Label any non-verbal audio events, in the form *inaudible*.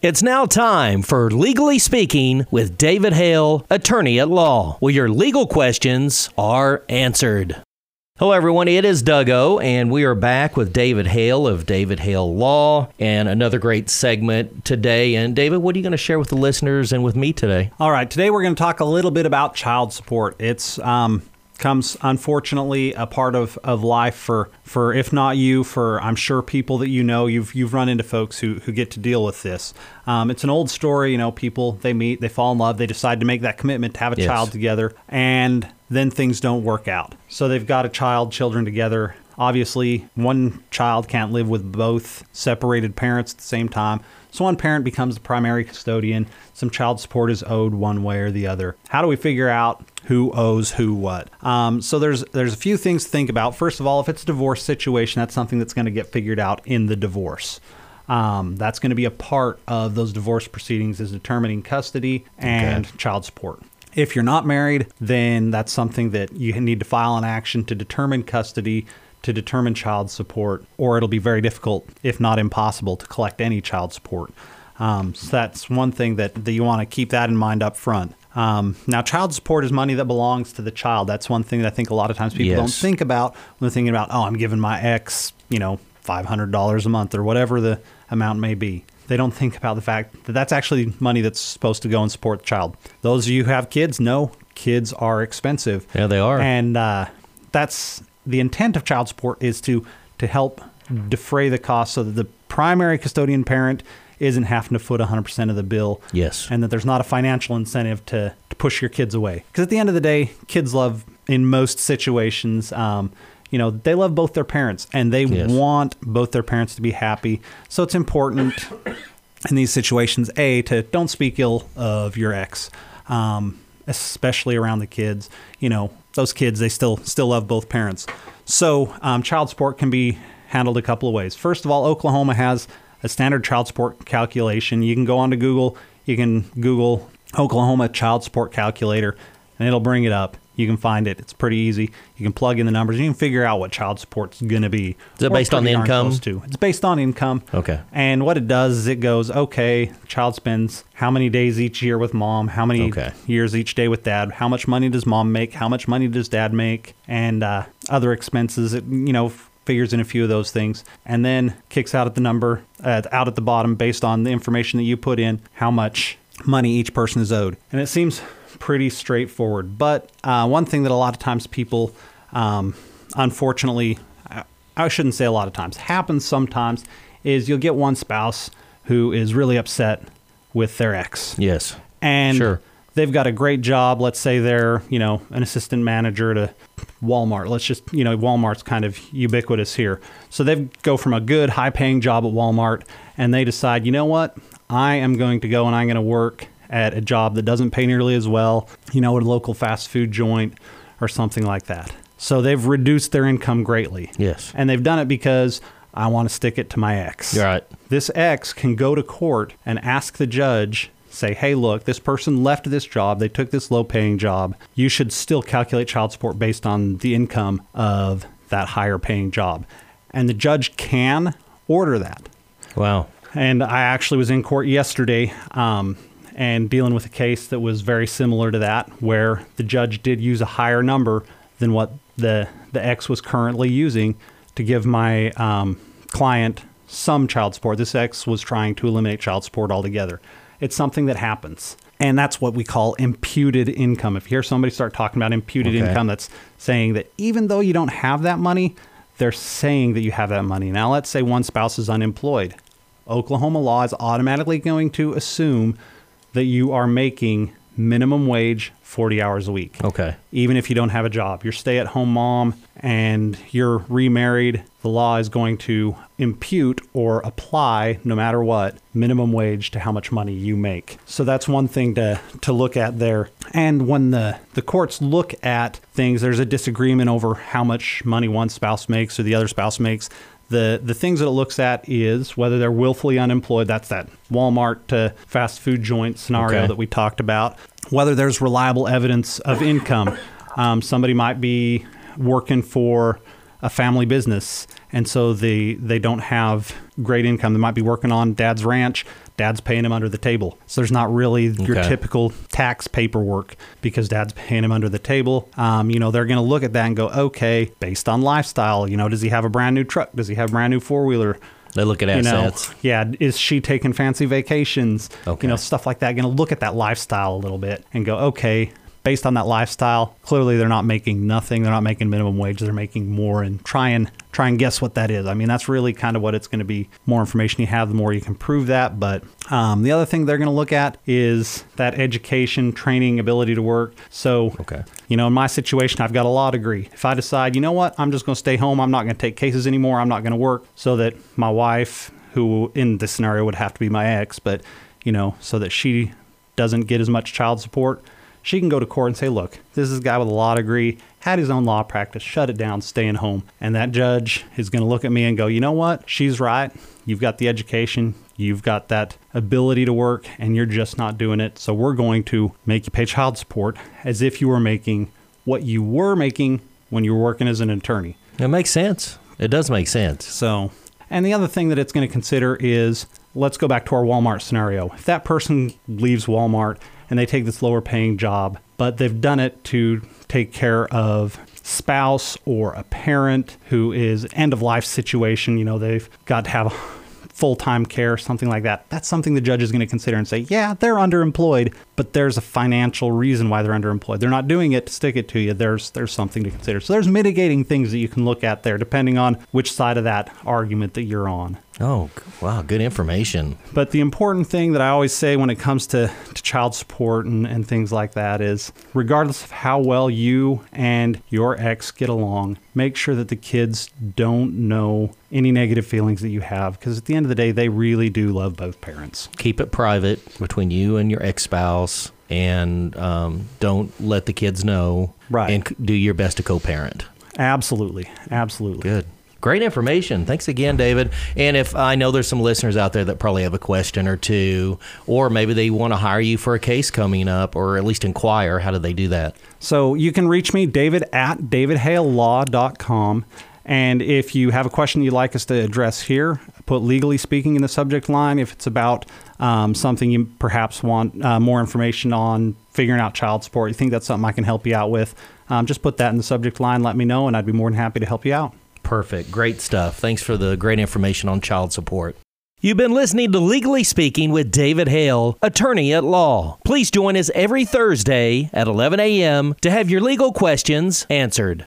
It's now time for Legally Speaking with David Hale, attorney at law, where your legal questions are answered. Hello, everyone. It is Dougo, and we are back with David Hale of David Hale Law and another great segment today. And, David, what are you going to share with the listeners and with me today? All right. Today, we're going to talk a little bit about child support. It's, um, comes unfortunately a part of, of life for, for if not you for I'm sure people that you know you've you've run into folks who, who get to deal with this. Um, it's an old story, you know, people they meet, they fall in love, they decide to make that commitment to have a Yes. child together, and then things don't work out. So they've got a child, children together. Obviously, one child can't live with both separated parents at the same time. So one parent becomes the primary custodian. Some child support is owed one way or the other. How do we figure out who owes who what? Um, so there's there's a few things to think about. First of all, if it's a divorce situation, that's something that's going to get figured out in the divorce. Um, that's going to be a part of those divorce proceedings is determining custody and child support. If you're not married, then that's something that you need to file an action to determine custody, to determine child support, or it'll be very difficult, if not impossible, to collect any child support. Um, so that's one thing that, that you want to keep that in mind up front. Um, now, child support is money that belongs to the child. That's one thing that I think a lot of times people don't think about when they're thinking about, oh, I'm giving my ex, you know, $500 a month or whatever the amount may be. They don't think about the fact that that's actually money that's supposed to go and support the child. Those of you who have kids know kids are expensive. Yeah, they are. And uh, that's the intent of child support is to to help defray the cost so that the primary custodian parent isn't having to foot 100% of the bill Yes. and that there's not a financial incentive to, to push your kids away. Because at the end of the day, kids love, in most situations, um, you know, they love both their parents and they Yes. want both their parents to be happy. So it's important *coughs* in these situations, A, to don't speak ill of your ex, um, especially around the kids. You know, those kids, they still still love both parents. So um, child support can be handled a couple of ways. First of all, Oklahoma has a standard child support calculation. You can go onto Google, you can Google Oklahoma child support calculator, and it'll bring it up. You can find it. It's pretty easy. You can plug in the numbers. And you can figure out what child support's going to be. Is it based on the income? to. It's based on income. Okay. And what it does is it goes, okay, child spends how many days each year with mom, how many Okay. years each day with dad, how much money does mom make, how much money does dad make, and uh, other expenses. It, you know, figures in a few of those things, and then kicks out at the number uh, out at the bottom based on the information that you put in, how much money each person is owed. And it seems pretty straightforward. But uh, one thing that a lot of times people, um, unfortunately, I- I shouldn't say a lot of times, happens sometimes, is you'll get one spouse who is really upset with their ex. Yes. And Sure. they've got a great job. Let's say they're, you know, an assistant manager to Walmart. Let's just, you know, Walmart's kind of ubiquitous here. So they go from a good, high paying job at Walmart and they decide, you know what? I am going to go and I'm going to work at a job that doesn't pay nearly as well, you know, at a local fast food joint or something like that. So they've reduced their income greatly. Yes. And they've done it because I want to stick it to my ex. You're right. This ex can go to court and ask the judge, say, hey, look, this person left this job. They took this low paying job. You should still calculate child support based on the income of that higher paying job. And the judge can order that. Wow. And I actually was in court yesterday um, and dealing with a case that was very similar to that, where the judge did use a higher number than what the the ex was currently using to give my um, client some child support. This ex was trying to eliminate child support altogether. It's something that happens. And that's what we call imputed income. If you hear somebody start talking about imputed Okay. income, that's saying that even though you don't have that money, they're saying that you have that money. Now, let's say one spouse is unemployed. Oklahoma law is automatically going to assume that you are making minimum wage 40 hours a week. Okay. Even if you don't have a job, you're stay at home mom and you're remarried, the law is going to impute or apply, no matter what, minimum wage to how much money you make. So that's one thing to, to look at there. And when the, the courts look at things, there's a disagreement over how much money one spouse makes or the other spouse makes. The, the things that it looks at is whether they're willfully unemployed. That's that Walmart to fast food joint scenario Okay. that we talked about. Whether there's reliable evidence of income. Um, somebody might be working for a family business, and so they they don't have great income. They might be working on dad's ranch, dad's paying him under the table. So there's not really your typical tax paperwork because dad's paying him under the table. Um, you know, they're going to look at that and go, okay, based on lifestyle, you know, does he have a brand new truck? Does he have a brand new four wheeler? They look at you know, assets. yeah, is she taking fancy vacations? Okay. You know, stuff like that. Going to look at that lifestyle a little bit and go, okay, based on that lifestyle, clearly they're not making nothing. They're not making minimum wage. They're making more, and try and try and guess what that is. I mean, that's really kind of what it's going to be. More information you have, the more you can prove that. But um, the other thing they're going to look at is that education, training, ability to work. So, Okay. you know, in my situation, I've got a law degree. If I decide, you know what, I'm just going to stay home, I'm not going to take cases anymore, I'm not going to work, so that my wife, who in this scenario would have to be my ex, but, you know, so that she doesn't get as much child support, she can go to court and say, look, this is a guy with a law degree, had his own law practice, shut it down, staying home. And that judge is going to look at me and go, you know what? She's right. You've got the education, you've got that ability to work, and you're just not doing it. So we're going to make you pay child support as if you were making what you were making when you were working as an attorney. It makes sense. It does make sense. So, and the other thing that it's going to consider is let's go back to our Walmart scenario. If that person leaves Walmart and they take this lower paying job, but they've done it to take care of spouse or a parent who is end of life situation, you know, they've got to have full time care, something like that. That's something the judge is going to consider and say, yeah, they're underemployed, but there's a financial reason why they're underemployed. They're not doing it to stick it to you. There's there's something to consider. So there's mitigating things that you can look at there, depending on which side of that argument that you're on. Oh, wow. Good information. But the important thing that I always say when it comes to, to child support and, and things like that is regardless of how well you and your ex get along, make sure that the kids don't know any negative feelings that you have because at the end of the day, they really do love both parents. Keep it private between you and your ex spouse and um, don't let the kids know. Right. And do your best to co parent. Absolutely. Absolutely. Good. Great information. Thanks again, David. And if I know there's some listeners out there that probably have a question or two, or maybe they want to hire you for a case coming up, or at least inquire, how do they do that? So you can reach me, David at davidhalelaw.com. And if you have a question you'd like us to address here, put legally speaking in the subject line. If it's about um, something you perhaps want uh, more information on, figuring out child support, you think that's something I can help you out with, um, just put that in the subject line, let me know, and I'd be more than happy to help you out. Perfect. Great stuff. Thanks for the great information on child support. You've been listening to Legally Speaking with David Hale, attorney at law. Please join us every Thursday at 11 a.m. to have your legal questions answered.